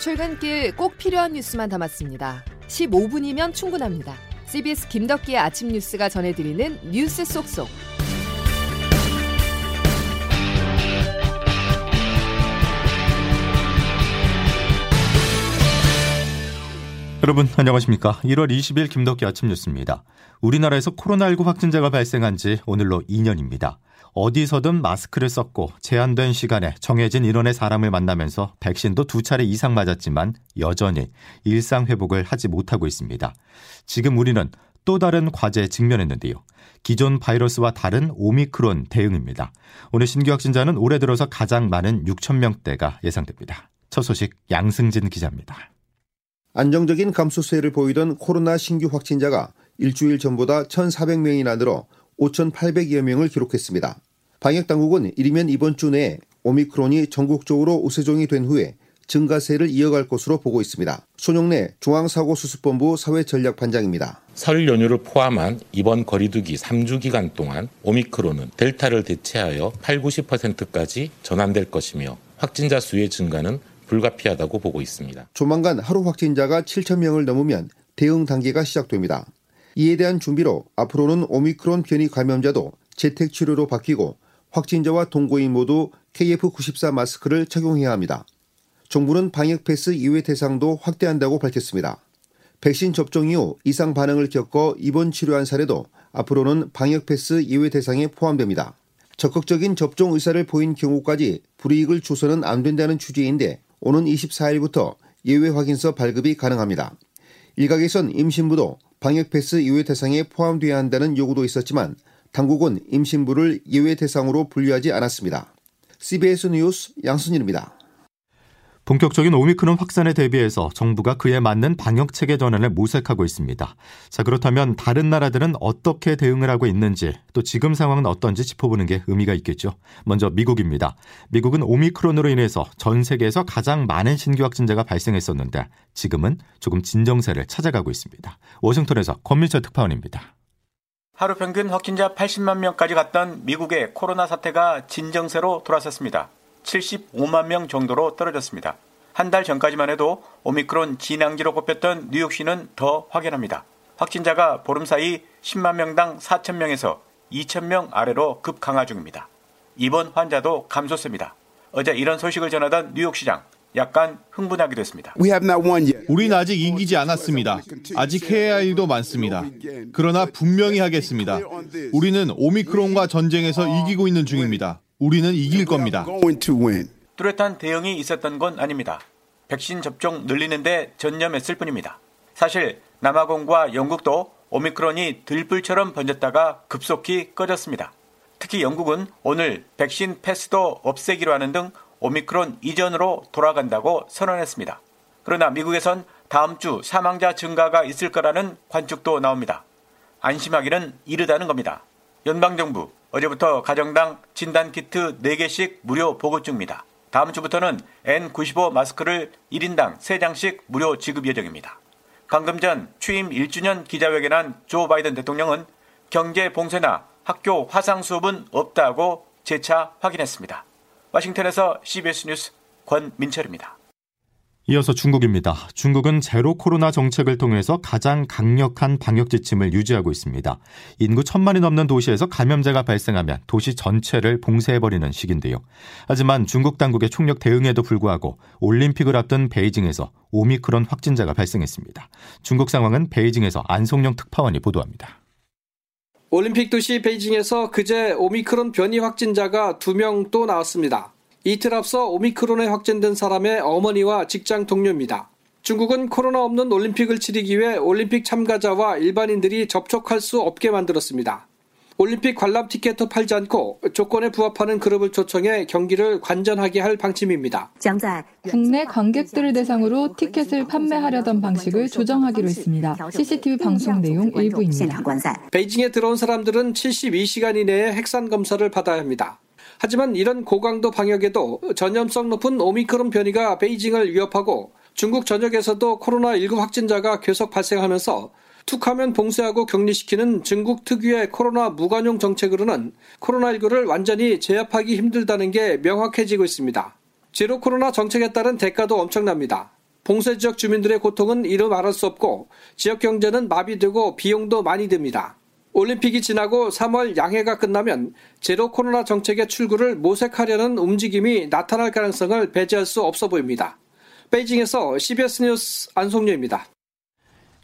출근길 꼭 필요한 뉴스만 담았습니다. 15분이면 충분합니다. CBS 김덕기의 아침 뉴스가 전해드리는 뉴스 속속. 여러분 안녕하십니까? 1월 20일 김덕기 아침 뉴스입니다. 우리나라에서 코로나19 확진자가 발생한 지 오늘로 2년입니다. 어디서든 마스크를 썼고 제한된 시간에 정해진 인원의 사람을 만나면서 백신도 두 차례 이상 맞았지만 여전히 일상 회복을 하지 못하고 있습니다. 지금 우리는 또 다른 과제에 직면했는데요. 기존 바이러스와 다른 오미크론 대응입니다. 오늘 신규 확진자는 올해 들어서 가장 많은 6천 명대가 예상됩니다. 첫 소식 양승진 기자입니다. 안정적인 감소세를 보이던 코로나 신규 확진자가 일주일 전보다 1,400명이나 늘어 5,800여 명을 기록했습니다. 방역 당국은 이르면 이번 주 내에 오미크론이 전국적으로 우세종이 된 후에 증가세를 이어갈 것으로 보고 있습니다. 손용래 중앙사고수습본부 사회전략반장입니다. 설 연휴를 포함한 이번 거리두기 3주 기간 동안 오미크론은 델타를 대체하여 8, 90%까지 전환될 것이며 확진자 수의 증가는 불가피하다고 보고 있습니다. 조만간 하루 확진자가 7천 명을 넘으면 대응 단계가 시작됩니다. 이에 대한 준비로 앞으로는 오미크론 변이 감염자도 재택 치료로 바뀌고 확진자와 동거인 모두 KF94 마스크를 착용해야 합니다. 정부는 방역 패스 이외 대상도 확대한다고 밝혔습니다. 백신 접종 이후 이상 반응을 겪어 입원 치료한 사례도 앞으로는 방역 패스 이외 대상에 포함됩니다. 적극적인 접종 의사를 보인 경우까지 불이익을 줘서는 안 된다는 취지인데 오는 24일부터 예외 확인서 발급이 가능합니다. 일각에선 임신부도 방역 패스 예외 대상에 포함돼야 한다는 요구도 있었지만 당국은 임신부를 예외 대상으로 분류하지 않았습니다. CBS 뉴스 양순일입니다. 본격적인 오미크론 확산에 대비해서 정부가 그에 맞는 방역 체계 전환을 모색하고 있습니다. 자, 그렇다면 다른 나라들은 어떻게 대응을 하고 있는지 또 지금 상황은 어떤지 짚어보는 게 의미가 있겠죠. 먼저 미국입니다. 미국은 오미크론으로 인해서 전 세계에서 가장 많은 신규 확진자가 발생했었는데 지금은 조금 진정세를 찾아가고 있습니다. 워싱턴에서 권민철 특파원입니다. 하루 평균 확진자 80만 명까지 갔던 미국의 코로나 사태가 진정세로 돌아섰습니다. 75만 명 정도로 떨어졌습니다. 한 달 전까지만 해도 오미크론 진앙지로 꼽혔던 뉴욕시는 더 확연합니다. 확진자가 보름 사이 10만 명당 4천 명에서 2천 명 아래로 급 강화 중입니다. 입원 환자도 감소세입니다. 어제 이런 소식을 전하던 뉴욕시장 약간 흥분하기도 했습니다. 우린 아직 이기지 않았습니다. 아직 해야 할 일도 많습니다. 그러나 분명히 하겠습니다. 우리는 오미크론과 전쟁에서 이기고 있는 중입니다. 우리는 이길 겁니다. 뚜렷한 대응이 있었던 건 아닙니다. 백신 접종 늘리는데 전념했을 뿐입니다. 사실 남아공과 영국도 오미크론이 들불처럼 번졌다가 급속히 꺼졌습니다. 특히 영국은 오늘 백신 패스도 없애기로 하는 등 오미크론 이전으로 돌아간다고 선언했습니다. 그러나 미국에선 다음 주 사망자 증가가 있을 거라는 관측도 나옵니다. 안심하기는 이르다는 겁니다. 연방정부 어제부터 가정당 진단 키트 4개씩 무료 보급 중입니다. 다음 주부터는 N95 마스크를 1인당 3장씩 무료 지급 예정입니다. 방금 전 취임 1주년 기자회견한 조 바이든 대통령은 경제 봉쇄나 학교 화상 수업은 없다고 재차 확인했습니다. 워싱턴에서 CBS 뉴스 권민철입니다. 이어서 중국입니다. 중국은 제로 코로나 정책을 통해서 가장 강력한 방역 지침을 유지하고 있습니다. 인구 천만이 넘는 도시에서 감염자가 발생하면 도시 전체를 봉쇄해버리는 식인데요. 하지만 중국 당국의 총력 대응에도 불구하고 올림픽을 앞둔 베이징에서 오미크론 확진자가 발생했습니다. 중국 상황은 베이징에서 안송영 특파원이 보도합니다. 올림픽 도시 베이징에서 그제 오미크론 변이 확진자가 2명 또 나왔습니다. 이틀 앞서 오미크론에 확진된 사람의 어머니와 직장 동료입니다. 중국은 코로나 없는 올림픽을 치르기 위해 올림픽 참가자와 일반인들이 접촉할 수 없게 만들었습니다. 올림픽 관람 티켓도 팔지 않고 조건에 부합하는 그룹을 초청해 경기를 관전하게 할 방침입니다. 국내 관객들을 대상으로 티켓을 판매하려던 방식을 조정하기로 했습니다. CCTV 방송 내용 일부입니다. 베이징에 들어온 사람들은 72시간 이내에 핵산 검사를 받아야 합니다. 하지만 이런 고강도 방역에도 전염성 높은 오미크론 변이가 베이징을 위협하고 중국 전역에서도 코로나19 확진자가 계속 발생하면서 툭하면 봉쇄하고 격리시키는 중국 특유의 코로나 무관용 정책으로는 코로나19를 완전히 제압하기 힘들다는 게 명확해지고 있습니다. 제로 코로나 정책에 따른 대가도 엄청납니다. 봉쇄 지역 주민들의 고통은 이루 말할 수 없고 지역 경제는 마비되고 비용도 많이 듭니다. 올림픽이 지나고 3월 양해가 끝나면 제로 코로나 정책의 출구를 모색하려는 움직임이 나타날 가능성을 배제할 수 없어 보입니다. 베이징에서 CBS 뉴스 안송료입니다.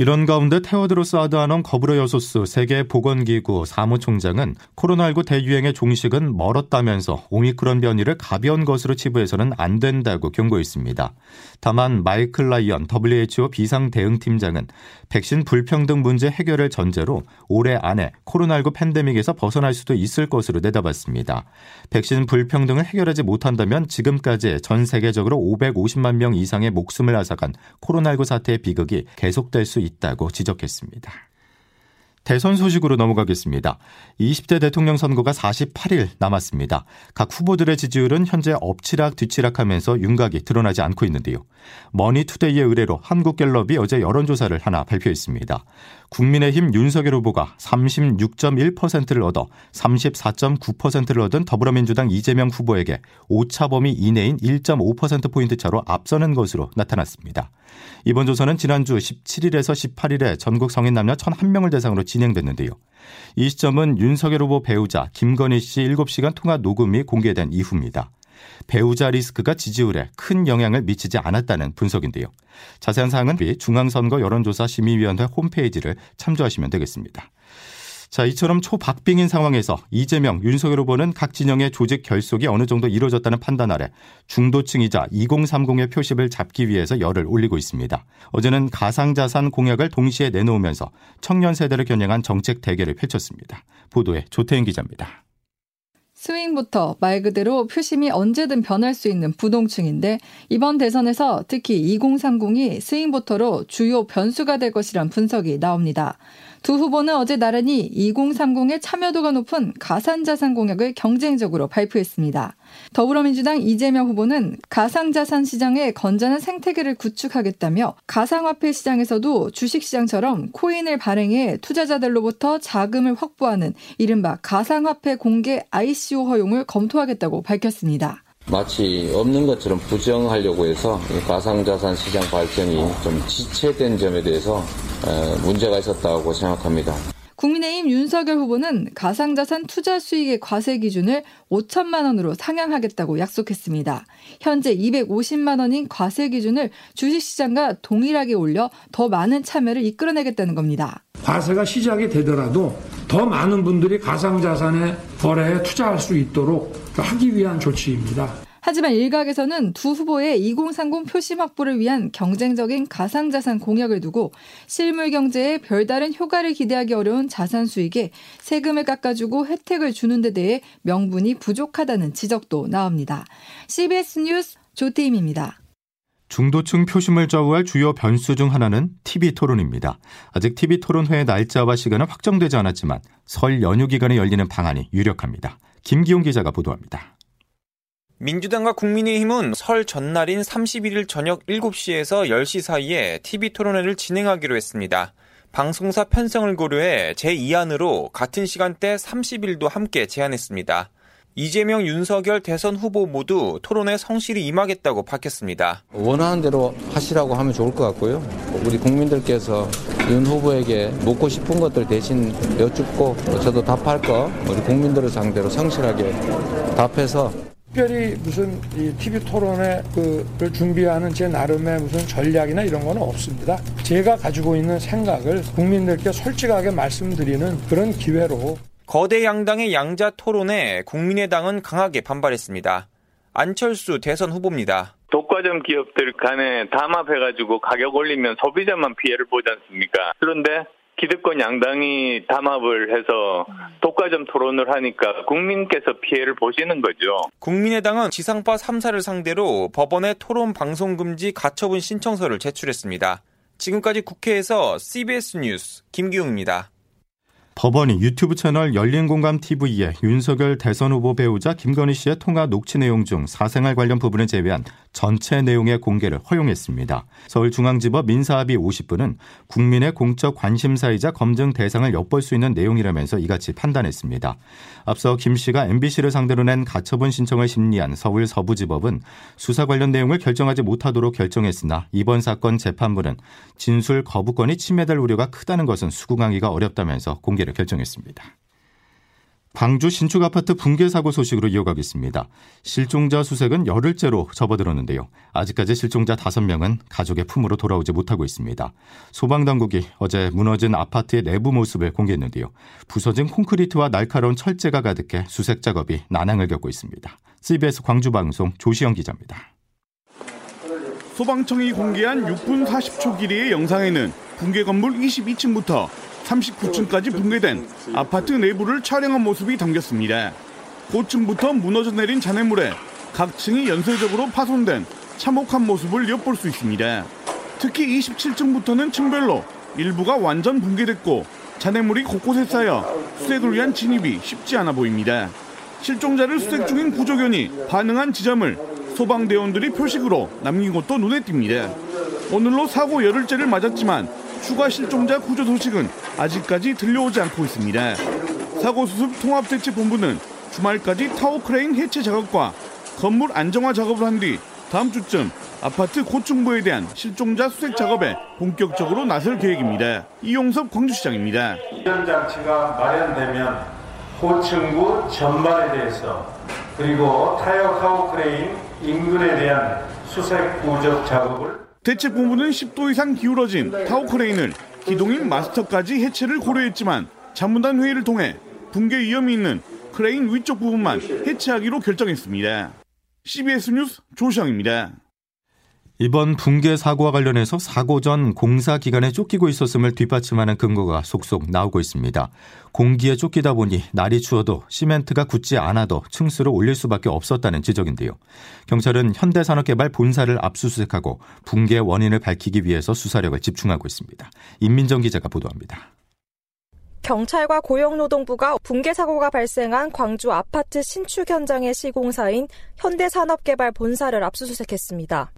이런 가운데 테오드로스 아드하넘 거브로 여소스 세계보건기구 사무총장은 코로나19 대유행의 종식은 멀었다면서 오미크론 변이를 가벼운 것으로 치부해서는 안 된다고 경고했습니다. 다만 마이클 라이언 WHO 비상대응팀장은 백신 불평등 문제 해결을 전제로 올해 안에 코로나19 팬데믹에서 벗어날 수도 있을 것으로 내다봤습니다. 백신 불평등을 해결하지 못한다면 지금까지 전 세계적으로 550만 명 이상의 목숨을 앗아간 코로나19 사태의 비극이 계속될 수 있다고 지적했습니다. 대선 소식으로 넘어가겠습니다. 20대 대통령 선거가 48일 남았습니다. 각 후보들의 지지율은 현재 엎치락 뒤치락하면서 윤곽이 드러나지 않고 있는데요. 머니투데이의 의뢰로 한국갤럽이 어제 여론조사를 하나 발표했습니다. 국민의힘 윤석열 후보가 36.1%를 얻어 34.9%를 얻은 더불어민주당 이재명 후보에게 오차 범위 이내인 1.5%포인트 차로 앞서는 것으로 나타났습니다. 이번 조사는 지난주 17일에서 18일에 전국 성인 남녀 1,001명을 대상으로 진행됐는데요. 이 시점은 윤석열 후보 배우자 김건희 씨 7시간 통화 녹음이 공개된 이후입니다. 배우자 리스크가 지지율에 큰 영향을 미치지 않았다는 분석인데요. 자세한 사항은 중앙선거 여론조사 심의위원회 홈페이지를 참조하시면 되겠습니다. 자, 이처럼 초박빙인 상황에서 이재명, 윤석열 후보는 각 진영의 조직 결속이 어느 정도 이루어졌다는 판단 아래 중도층이자 2030의 표심을 잡기 위해서 열을 올리고 있습니다. 어제는 가상자산 공약을 동시에 내놓으면서 청년 세대를 겨냥한 정책 대결을 펼쳤습니다. 보도에 조태인 기자입니다. 스윙부터 말 그대로 표심이 언제든 변할 수 있는 부동층인데 이번 대선에서 특히 2030이 스윙부터로 주요 변수가 될 것이란 분석이 나옵니다. 두 후보는 어제 나란히 2030의 참여도가 높은 가산자산 공약을 경쟁적으로 발표했습니다. 더불어민주당 이재명 후보는 가상자산 시장의 건전한 생태계를 구축하겠다며 가상화폐 시장에서도 주식시장처럼 코인을 발행해 투자자들로부터 자금을 확보하는 이른바 가상화폐 공개 ICO 허용을 검토하겠다고 밝혔습니다. 마치 없는 것처럼 부정하려고 해서 가상자산 시장 발전이 좀 지체된 점에 대해서 문제가 있었다고 생각합니다. 국민의힘 윤석열 후보는 가상자산 투자 수익의 과세 기준을 5천만 원으로 상향하겠다고 약속했습니다. 현재 250만 원인 과세 기준을 주식시장과 동일하게 올려 더 많은 참여를 이끌어내겠다는 겁니다. 과세가 시작이 되더라도 더 많은 분들이 가상자산의 거래에 투자할 수 있도록 하기 위한 조치입니다. 하지만 일각에서는 두 후보의 2030 표심 확보를 위한 경쟁적인 가상자산 공약을 두고 실물 경제에 별다른 효과를 기대하기 어려운 자산 수익에 세금을 깎아주고 혜택을 주는 데 대해 명분이 부족하다는 지적도 나옵니다. CBS 뉴스 조태임입니다. 중도층 표심을 좌우할 주요 변수 중 하나는 TV 토론입니다. 아직 TV 토론회의 날짜와 시간은 확정되지 않았지만 설 연휴 기간에 열리는 방안이 유력합니다. 김기용 기자가 보도합니다. 민주당과 국민의힘은 설 전날인 31일 저녁 7시에서 10시 사이에 TV 토론회를 진행하기로 했습니다. 방송사 편성을 고려해 제2안으로 같은 시간대 30일도 함께 제안했습니다. 이재명, 윤석열 대선 후보 모두 토론에 성실히 임하겠다고 밝혔습니다. 원하는 대로 하시라고 하면 좋을 것 같고요. 우리 국민들께서 윤 후보에게 묻고 싶은 것들 대신 여쭙고 저도 답할 거 우리 국민들을 상대로 성실하게 답해서 특별히 무슨 이 TV 토론회 그를 준비하는 제 나름의 무슨 전략이나 이런 거는 없습니다. 제가 가지고 있는 생각을 국민들께 솔직하게 말씀드리는 그런 기회로 거대 양당의 양자 토론에 국민의당은 강하게 반발했습니다. 안철수 대선 후보입니다. 독과점 기업들 간에 담합해가지고 가격 올리면 소비자만 피해를 보지 않습니까? 그런데 기득권 양당이 담합을 해서 독과점 토론을 하니까 국민께서 피해를 보시는 거죠. 국민의당은 지상파 3사를 상대로 법원에 토론 방송 금지 가처분 신청서를 제출했습니다. 지금까지 국회에서 CBS 뉴스 김기웅입니다. 법원이 유튜브 채널 열린공감TV에 윤석열 대선 후보 배우자 김건희 씨의 통화 녹취 내용 중 사생활 관련 부분을 제외한 전체 내용의 공개를 허용했습니다. 서울중앙지법 민사합의 50부는 국민의 공적 관심사이자 검증 대상을 엿볼 수 있는 내용이라면서 이같이 판단했습니다. 앞서 김 씨가 MBC를 상대로 낸 가처분 신청을 심리한 서울 서부지법은 수사 관련 내용을 결정하지 못하도록 결정했으나 이번 사건 재판부는 진술 거부권이 침해될 우려가 크다는 것은 수긍하기가 어렵다면서 공개를 폐기를 결정했습니다. 광주 신축 아파트 붕괴 사고 소식으로 이어가겠습니다. 실종자 수색은 열흘째로 접어들었는데요. 아직까지 실종자 5명은 가족의 품으로 돌아오지 못하고 있습니다. 소방당국이 어제 무너진 아파트의 내부 모습을 공개했는데요. 부서진 콘크리트와 날카로운 철재가 가득해 수색 작업이 난항을 겪고 있습니다. CBS 광주방송 조시영 기자입니다. 소방청이 공개한 6분 40초 길이의 영상에는 붕괴 건물 22층부터 39층까지 붕괴된 아파트 내부를 촬영한 모습이 담겼습니다. 고층부터 무너져 내린 잔해물에 각 층이 연쇄적으로 파손된 참혹한 모습을 엿볼 수 있습니다. 특히 27층부터는 층별로 일부가 완전 붕괴됐고 잔해물이 곳곳에 쌓여 수색을 위한 진입이 쉽지 않아 보입니다. 실종자를 수색 중인 구조견이 반응한 지점을 소방대원들이 표식으로 남긴 것도 눈에 띕니다. 오늘로 사고 열흘째를 맞았지만 추가 실종자 구조 소식은 아직까지 들려오지 않고 있습니다. 사고수습 통합대책본부는 주말까지 타워 크레인 해체 작업과 건물 안정화 작업을 한 뒤 다음 주쯤 아파트 고층부에 대한 실종자 수색 작업에 본격적으로 나설 계획입니다. 이용섭 광주시장입니다. 이런 장치가 마련되면 고층부 전반에 대해서 그리고 타이어 타워 크레인 인근에 대한 수색 구조 작업을 대책본부는 10도 이상 기울어진 타워크레인을 기둥인 마스트까지 해체를 고려했지만 자문단 회의를 통해 붕괴 위험이 있는 크레인 위쪽 부분만 해체하기로 결정했습니다. CBS 뉴스 조시영입니다. 이번 붕괴 사고와 관련해서 사고 전 공사 기간에 쫓기고 있었음을 뒷받침하는 근거가 속속 나오고 있습니다. 공기에 쫓기다 보니 날이 추워도 시멘트가 굳지 않아도 층수를 올릴 수밖에 없었다는 지적인데요. 경찰은 현대산업개발 본사를 압수수색하고 붕괴 원인을 밝히기 위해서 수사력을 집중하고 있습니다. 임민정 기자가 보도합니다. 경찰과 고용노동부가 붕괴 사고가 발생한 광주 아파트 신축 현장의 시공사인 현대산업개발 본사를 압수수색했습니다.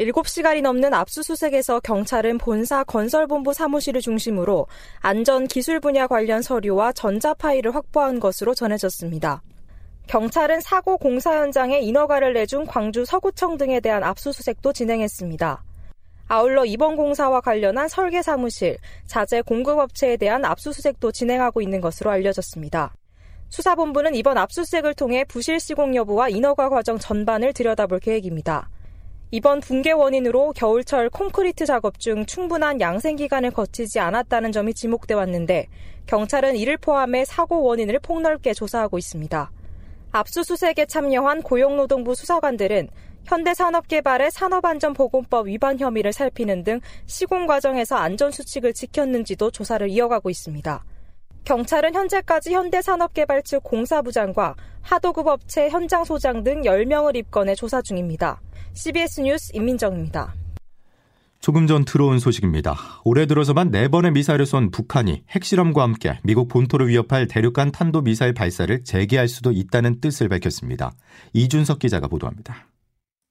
7시간이 넘는 압수수색에서 경찰은 본사 건설본부 사무실을 중심으로 안전 기술 분야 관련 서류와 전자 파일을 확보한 것으로 전해졌습니다. 경찰은 사고 공사 현장에 인허가를 내준 광주 서구청 등에 대한 압수수색도 진행했습니다. 아울러 이번 공사와 관련한 설계 사무실, 자재 공급업체에 대한 압수수색도 진행하고 있는 것으로 알려졌습니다. 수사본부는 이번 압수수색을 통해 부실 시공 여부와 인허가 과정 전반을 들여다볼 계획입니다. 이번 붕괴 원인으로 겨울철 콘크리트 작업 중 충분한 양생 기간을 거치지 않았다는 점이 지목돼 왔는데 경찰은 이를 포함해 사고 원인을 폭넓게 조사하고 있습니다. 압수수색에 참여한 고용노동부 수사관들은 현대산업개발의 산업안전보건법 위반 혐의를 살피는 등 시공 과정에서 안전수칙을 지켰는지도 조사를 이어가고 있습니다. 경찰은 현재까지 현대산업개발 측 공사부장과 하도급 업체 현장 소장 등 10명을 입건해 조사 중입니다. CBS 뉴스 임민정입니다. 조금 전 들어온 소식입니다. 올해 들어서만 4번의 미사일을 쏜 북한이 핵실험과 함께 미국 본토를 위협할 대륙간 탄도미사일 발사를 재개할 수도 있다는 뜻을 밝혔습니다. 이준석 기자가 보도합니다.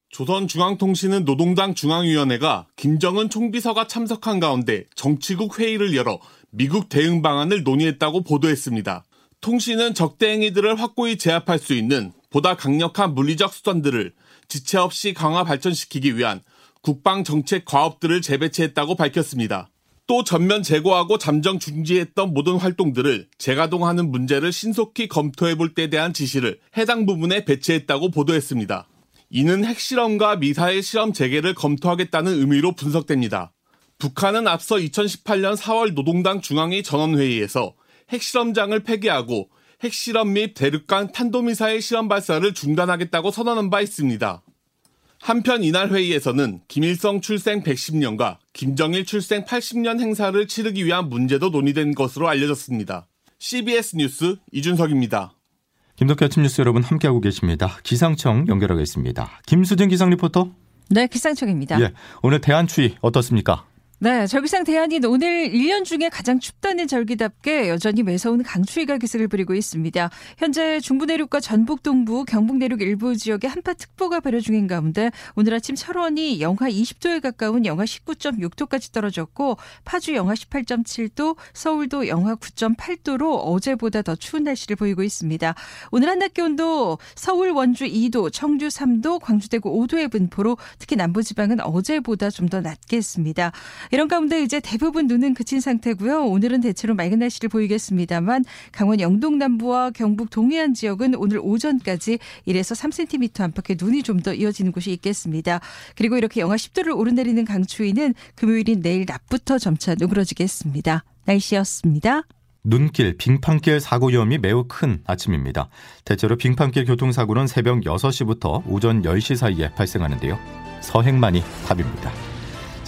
조선중앙통신은 노동당 중앙위원회가 김정은 총비서가 참석한 가운데 정치국 회의를 열어 미국 대응 방안을 논의했다고 보도했습니다. 통신은 적대 행위들을 확고히 제압할 수 있는 보다 강력한 물리적 수단들을 지체 없이 강화 발전시키기 위한 국방 정책 과업들을 재배치했다고 밝혔습니다. 또 전면 제거하고 잠정 중지했던 모든 활동들을 재가동하는 문제를 신속히 검토해 볼 때 대한 지시를 해당 부분에 배치했다고 보도했습니다. 이는 핵실험과 미사일 실험 재개를 검토하겠다는 의미로 분석됩니다. 북한은 앞서 2018년 4월 노동당 중앙위 전원회의에서 핵실험장을 폐기하고 핵실험 및 대륙간 탄도미사일 실험 발사를 중단하겠다고 선언한 바 있습니다. 한편 이날 회의에서는 김일성 출생 110년과 김정일 출생 80년 행사를 치르기 위한 문제도 논의된 것으로 알려졌습니다. CBS 뉴스 이준석입니다. 김덕기 아침 뉴스 여러분 함께하고 계십니다. 기상청 연결하겠습니다. 김수진 기상 리포터. 네, 기상청입니다. 예, 오늘 대한 추위 어떻습니까? 네, 절기상 대한이 오늘 1년 중에 가장 춥다는 절기답게 여전히 매서운 강추위가 기승을 부리고 있습니다. 현재 중부 내륙과 전북 동부, 경북 내륙 일부 지역에 한파특보가 발효 중인 가운데 오늘 아침 철원이 영하 20도에 가까운 영하 19.6도까지 떨어졌고 파주 영하 18.7도, 서울도 영하 9.8도로 어제보다 더 추운 날씨를 보이고 있습니다. 오늘 한낮 기온도 서울 원주 2도, 청주 3도, 광주 대구 5도의 분포로 특히 남부지방은 어제보다 좀 더 낮겠습니다. 이런 가운데 이제 대부분 눈은 그친 상태고요. 오늘은 대체로 맑은 날씨를 보이겠습니다만 강원 영동 남부와 경북 동해안 지역은 오늘 오전까지 1에서 3cm 안팎의 눈이 좀 더 이어지는 곳이 있겠습니다. 그리고 이렇게 영하 10도를 오르내리는 강추위는 금요일인 내일 낮부터 점차 누그러지겠습니다. 날씨였습니다. 눈길, 빙판길 사고 위험이 매우 큰 아침입니다. 대체로 빙판길 교통사고는 새벽 6시부터 오전 10시 사이에 발생하는데요. 서행만이 답입니다.